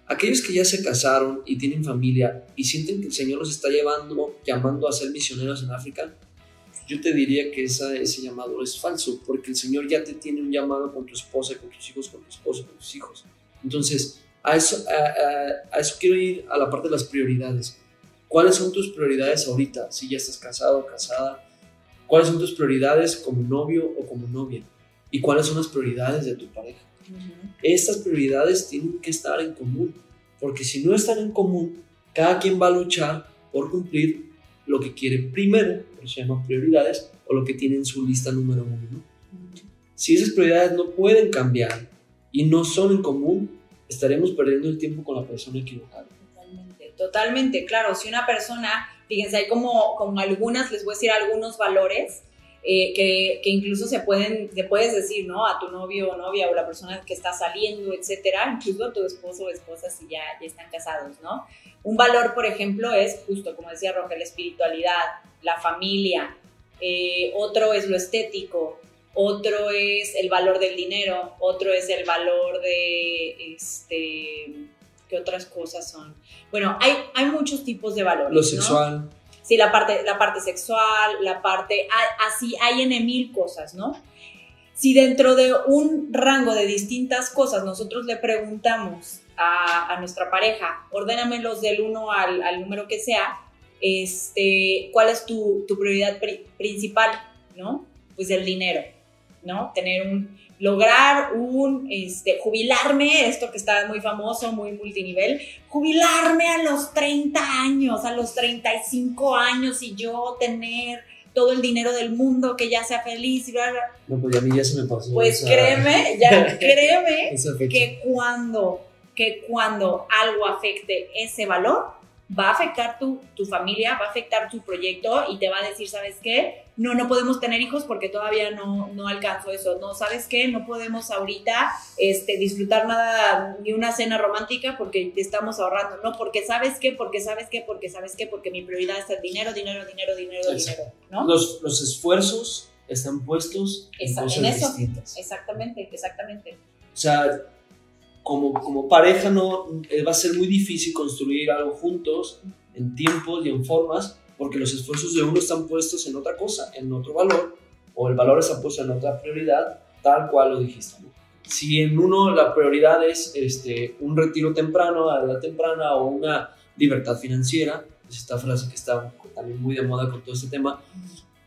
S5: Aquellos que ya se casaron y tienen familia y sienten que el Señor los está llevando, llamando a ser misioneros en África, yo te diría que ese llamado es falso, porque el Señor ya te tiene un llamado con tu esposa, con tus hijos, con tu esposo, con tus hijos. Entonces, a eso, a eso quiero ir a la parte de las prioridades. ¿Cuáles son tus prioridades ahorita? Si ya estás casado o casada, ¿cuáles son tus prioridades como novio o como novia? ¿Y cuáles son las prioridades de tu pareja? Uh -huh. Estas prioridades tienen que estar en común, porque si no están en común, cada quien va a luchar por cumplir lo que quiere primero, por se llaman prioridades, o lo que tiene en su lista número uno. ¿no? Uh -huh. Si esas prioridades no pueden cambiar y no son en común, estaremos perdiendo el tiempo con la persona equivocada
S4: totalmente, claro, si una persona, fíjense, hay como, algunas, les voy a decir algunos valores eh, que, que, incluso se pueden, te puedes decir, ¿no? A tu novio o novia o la persona que está saliendo, etcétera, incluso a tu esposo o esposa si ya, ya están casados, ¿no? Un valor, por ejemplo, es justo, como decía Roger, la espiritualidad, la familia, eh, otro es lo estético, otro es el valor del dinero, otro es el valor de, este, ¿Qué otras cosas son? Bueno, hay, hay muchos tipos de valores.
S5: Lo
S4: ¿no?
S5: sexual.
S4: Sí, la parte, la parte sexual, la parte, así hay en mil cosas, ¿no? Si dentro de un rango de distintas cosas nosotros le preguntamos a, a nuestra pareja, ordénamelos del 1 al, al número que sea, este, ¿cuál es tu, tu prioridad pri- principal, ¿no? Pues el dinero, ¿no? Tener un, lograr un, este, jubilarme, esto que está muy famoso, muy multinivel, jubilarme a los 30 años, a los 35 años y yo tener todo el dinero del mundo, que ya sea feliz y bla, bla.
S5: No, pues a mí ya se me pasó.
S4: Pues
S5: esa-
S4: créeme, ya créeme que cuando, que cuando algo afecte ese valor, va a afectar tu, tu familia, va a afectar tu proyecto y te va a decir, ¿sabes qué? No, no podemos tener hijos porque todavía no, no alcanzo eso. No, ¿sabes qué? No podemos ahorita este, disfrutar nada, ni una cena romántica porque estamos ahorrando. No, porque ¿sabes qué? Porque ¿sabes qué? Porque ¿sabes qué? Porque mi prioridad es el dinero, dinero, dinero, dinero,
S5: Exacto.
S4: dinero. ¿no?
S5: Los, los esfuerzos están puestos en cosas
S4: en eso.
S5: distintas.
S4: Exactamente, exactamente.
S5: O sea, como, como pareja no eh, va a ser muy difícil construir algo juntos en tiempos y en formas porque los esfuerzos de uno están puestos en otra cosa, en otro valor, o el valor está puesto en otra prioridad, tal cual lo dijiste. ¿no? Si en uno la prioridad es este, un retiro temprano, a edad temprana, o una libertad financiera, es esta frase que está también muy de moda con todo este tema,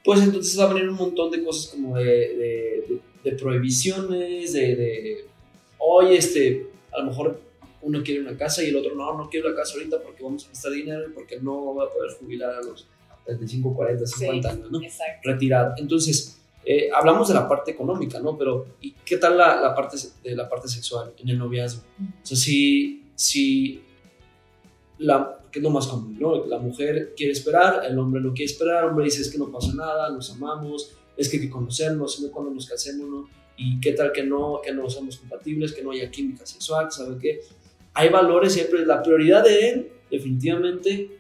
S5: pues entonces va a venir un montón de cosas como de, de- de- de prohibiciones, de, de, este, a lo mejor uno quiere una casa y el otro no, no quiero la casa ahorita porque vamos a gastar dinero y porque no va a poder jubilar a los 35, 40, 50 años, ¿no?
S4: Exacto.
S5: Retirado. Entonces, eh, hablamos de la parte económica, ¿no? Pero, ¿y qué tal la, la parte de la parte sexual en el noviazgo? O sea, si, si la, que es lo más común, ¿no? La mujer quiere esperar, el hombre no quiere esperar, el hombre dice es que no pasa nada, nos amamos, es que hay que conocernos, sino cuando nos casemos, ¿no? Y qué tal que no, que no somos compatibles, que no haya química sexual, ¿sabe qué? Hay valores siempre, la prioridad de él, definitivamente,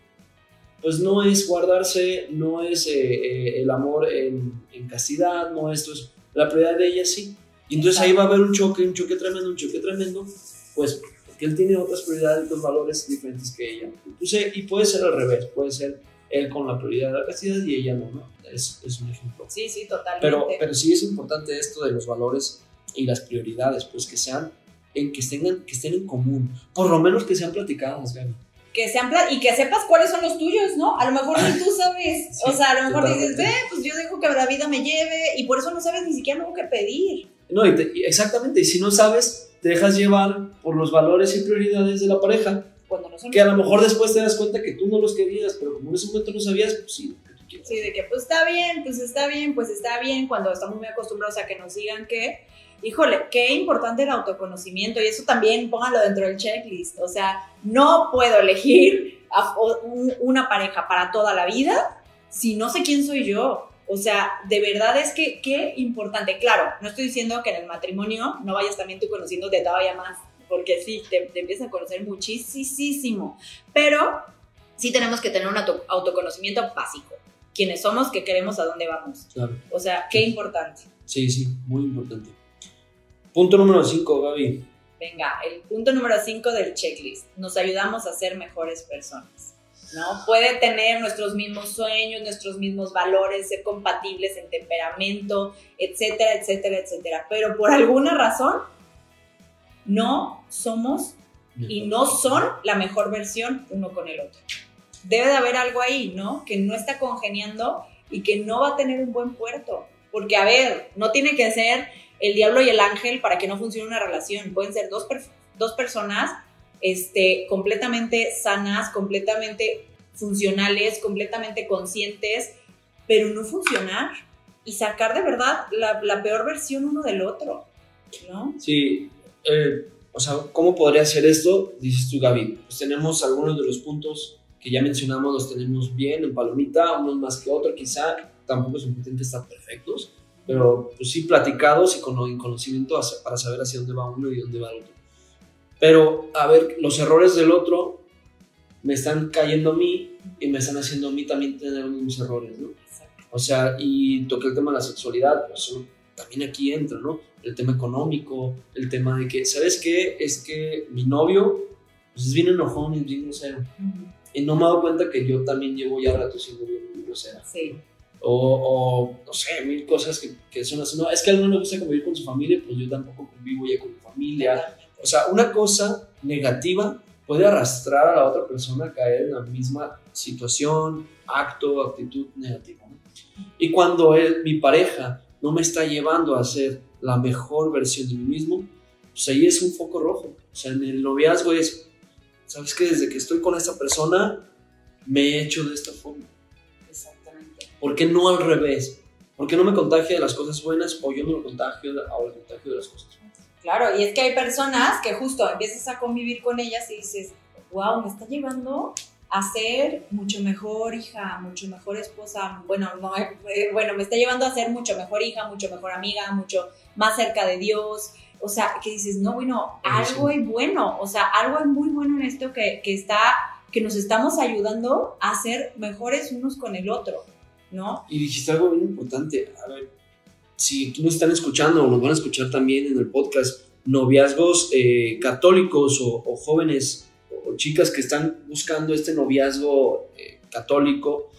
S5: pues no es guardarse, no es eh, eh, el amor en, en castidad, no esto es, la prioridad de ella sí. Y entonces ahí va a haber un choque, un choque tremendo, un choque tremendo, pues porque él tiene otras prioridades, otros valores diferentes que ella. Entonces, y puede ser al revés, puede ser él con la prioridad de la castidad y ella no, ¿no? Es, es un ejemplo.
S4: Sí, sí, totalmente.
S5: Pero, pero sí es importante esto de los valores y las prioridades, pues que sean, en que, estén, que estén en común, por lo menos que sean platicadas, Gaby.
S4: que sean y que sepas cuáles son los tuyos, ¿no? A lo mejor ni tú sabes.
S5: Sí,
S4: o sea, a lo mejor dices, ve, pues yo dejo que la vida me lleve y por eso no sabes ni siquiera luego qué pedir.
S5: No, y te- exactamente, y si no sabes, te dejas llevar por los valores y prioridades de la pareja,
S4: Cuando no son
S5: que a lo mejor después te das cuenta que tú no los querías, pero como en ese momento no sabías, pues sí, lo que tú quieras.
S4: Sí, de que pues está bien, pues está bien, pues está bien, cuando estamos muy acostumbrados a que nos digan que, híjole, qué importante el autoconocimiento y eso también pónganlo dentro del checklist. O sea, no puedo elegir a un- una pareja para toda la vida si no sé quién soy yo. O sea, de verdad es que qué importante. Claro, no estoy diciendo que en el matrimonio no vayas también tú conociéndote todavía más, porque sí, te, te empiezas a conocer muchísimo, pero sí tenemos que tener un auto- autoconocimiento básico. Quiénes somos, qué queremos, a dónde vamos.
S5: Claro.
S4: O sea, qué importante.
S5: Sí, sí, muy importante. Punto número 5, Gaby.
S4: Venga, el punto número 5 del checklist. Nos ayudamos a ser mejores personas. ¿no? Puede tener nuestros mismos sueños, nuestros mismos valores, ser compatibles en temperamento, etcétera, etcétera, etcétera. Pero por alguna razón no somos y no son la mejor versión uno con el otro. Debe de haber algo ahí, ¿no? Que no está congeniando y que no va a tener un buen puerto. Porque, a ver, no tiene que ser el diablo y el ángel para que no funcione una relación. Pueden ser dos, per- dos personas este, completamente sanas, completamente funcionales, completamente conscientes, pero no funcionar y sacar de verdad la, la peor versión uno del otro, ¿no?
S5: Sí, eh, o sea, ¿cómo podría ser esto? Dices tú, Gaby. Pues tenemos algunos de los puntos que ya mencionamos, los tenemos bien en palomita, unos más que otros, quizá tampoco es importante que están perfectos, pero pues sí platicados y con conocimiento hacia- para saber hacia dónde va uno y dónde va el otro. Pero, a ver, los errores del otro me están cayendo a mí y me están haciendo a mí también tener mismos errores, ¿no? O sea, y toqué el tema de la sexualidad, pues también aquí entra, ¿no? El tema económico, el tema de que, ¿sabes qué? Es que mi novio pues es bien enojón, es bien grosero.
S4: Ujú.
S5: Y no me he dado cuenta que yo también llevo ya rato siendo bien bien grosera.
S4: Sí.
S5: O, o, no sé, mil cosas que, que son así. No, es que a él no le gusta convivir con su familia, pues yo tampoco convivo ya con mi familia. O sea, una cosa negativa puede arrastrar a la otra persona a caer en la misma situación, acto, actitud negativa. ¿no? Y cuando él- mi pareja no me está llevando a ser la mejor versión de mí mismo, pues ahí es un foco rojo. O sea, en el noviazgo es, ¿sabes que Desde que estoy con esta persona, me he hecho de esta forma.
S4: Exactamente.
S5: ¿Por qué no al revés? ¿Por qué no me contagia de las cosas buenas o yo no lo contagio contagio de las cosas buenas?
S4: Claro, y es que hay personas que justo empiezas a convivir con ellas y dices, wow, me está llevando a ser mucho mejor hija, mucho mejor esposa, bueno, no, eh, bueno, me está llevando a ser mucho mejor hija, mucho mejor amiga, mucho más cerca de Dios. O sea, que dices, no, bueno, algo hay bueno, o sea, algo hay muy bueno en esto que, que está, que nos estamos ayudando a ser mejores unos con el otro, ¿no?
S5: Y dijiste algo bien importante. A ver, si tú nos están escuchando o nos van a escuchar también en el podcast, noviazgos eh, católicos o, o jóvenes o chicas que están buscando este noviazgo eh, católico,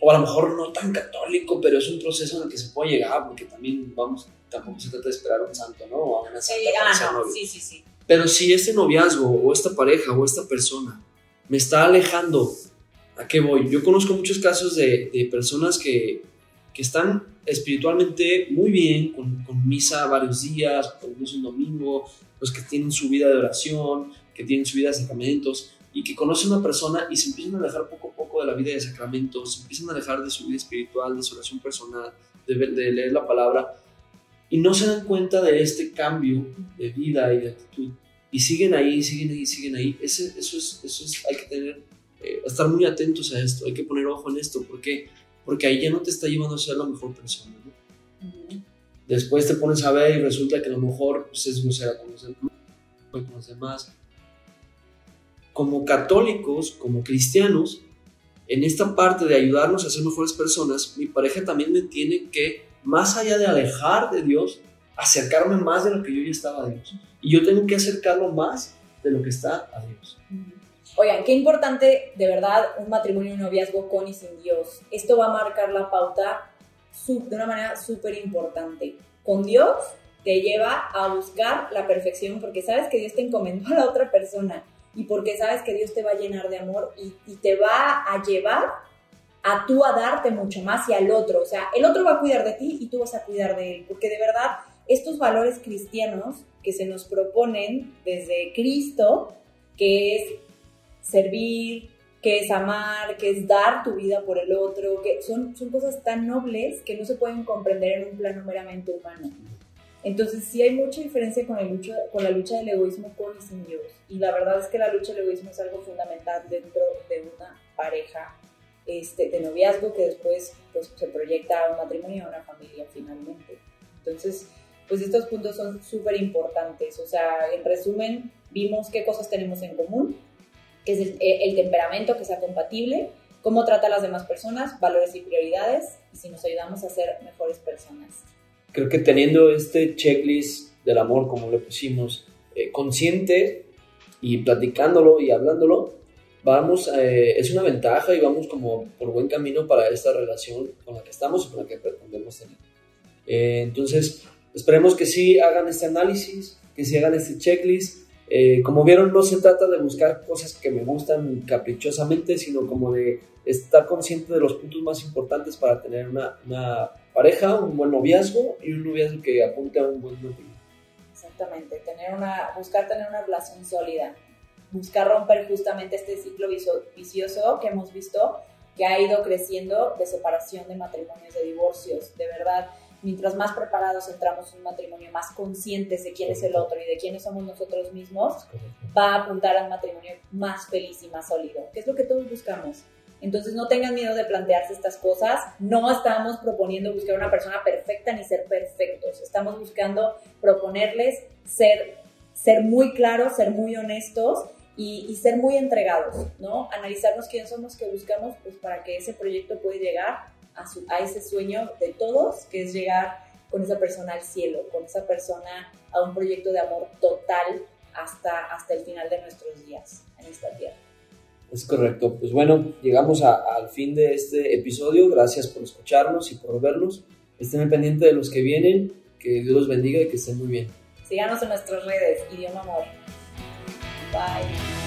S5: o a lo mejor no tan católico, pero es un proceso en el que se puede llegar, porque también, vamos, tampoco se trata de esperar a un santo, ¿no? O a una
S4: Sí,
S5: santa ser
S4: ah, no, sí, sí, sí.
S5: Pero si este noviazgo o esta pareja o esta persona me está alejando, ¿a qué voy? Yo conozco muchos casos de, de personas que, que están espiritualmente muy bien, con, con misa varios días, con misa un domingo, los que tienen su vida de oración, que tienen su vida de sacramentos, y que conocen a una persona y se empiezan a alejar poco a poco de la vida de sacramentos, se empiezan a alejar de su vida espiritual, de su oración personal, de, de leer la palabra, y no se dan cuenta de este cambio de vida y de actitud. Y siguen ahí, siguen ahí, siguen ahí. Ese, eso es, eso es, hay que tener, eh, estar muy atentos a esto, hay que poner ojo en esto. ¿Por qué? Porque ahí ya no te está llevando a ser la mejor persona. ¿no? Después te pones a ver y resulta que a lo mejor pues, es grosera con los demás, con los demás. Como católicos, como cristianos, en esta parte de ayudarnos a ser mejores personas, mi pareja también me tiene que, más allá de alejar de Dios, acercarme más de lo que yo ya estaba a Dios. Y yo tengo que acercarlo más de lo que está a Dios.
S4: Oigan, qué importante de verdad un matrimonio y un noviazgo con y sin Dios. Esto va a marcar la pauta de una manera súper importante. Con Dios te lleva a buscar la perfección porque sabes que Dios te encomendó a la otra persona y porque sabes que Dios te va a llenar de amor y, te va a llevar a tú a darte mucho más y al otro. O sea, el otro va a cuidar de ti y tú vas a cuidar de él. Porque de verdad, estos valores cristianos que se nos proponen desde Cristo, que es servir, que es amar, que es dar tu vida por el otro, que son, son cosas tan nobles que no se pueden comprender en un plano meramente humano. Entonces sí hay mucha diferencia con, el lucha, con la lucha del egoísmo con y sin Dios. Y la verdad es que la lucha del egoísmo es algo fundamental dentro de una pareja este, de noviazgo que después pues, se proyecta a un matrimonio a una familia finalmente. Entonces, pues estos puntos son súper importantes. O sea, en resumen, vimos qué cosas tenemos en común, que es el, el temperamento que sea compatible, cómo trata a las demás personas, valores y prioridades, y si nos ayudamos a ser mejores personas.
S5: Creo que teniendo este checklist del amor, como le pusimos, eh, consciente y platicándolo y hablándolo, vamos, eh, es una ventaja y vamos como por buen camino para esta relación con la que estamos y con la que pretendemos tener. Eh, entonces, esperemos que sí hagan este análisis, que sí hagan este checklist. Eh, como vieron, no se trata de buscar cosas que me gustan caprichosamente, sino como de estar consciente de los puntos más importantes para tener una, una pareja, un buen noviazgo y un noviazgo que apunte a un buen matrimonio.
S4: Exactamente, tener una, buscar tener una relación sólida, buscar romper justamente este ciclo vicio- vicioso que hemos visto que ha ido creciendo de separación de matrimonios, de divorcios, de verdad. Mientras más preparados entramos en un matrimonio, más conscientes de quién es el otro y de quiénes somos nosotros mismos, va a apuntar al matrimonio más feliz y más sólido, que es lo que todos buscamos. Entonces no tengan miedo de plantearse estas cosas. No estamos proponiendo buscar una persona perfecta ni ser perfectos. Estamos buscando proponerles ser, ser muy claros, ser muy honestos y, ser muy entregados, ¿no? Analizarnos quién somos, qué buscamos, pues para que ese proyecto pueda llegar a, a ese sueño de todos, que es llegar con esa persona al cielo, con esa persona a un proyecto de amor total hasta, hasta el final de nuestros días en esta tierra.
S5: Es correcto. Pues bueno, llegamos al fin de este episodio. Gracias por escucharnos y por vernos. Estén pendientes de los que vienen. Que Dios los bendiga y que estén muy bien.
S4: Síganos en nuestras redes, Idioma Amor. Bye.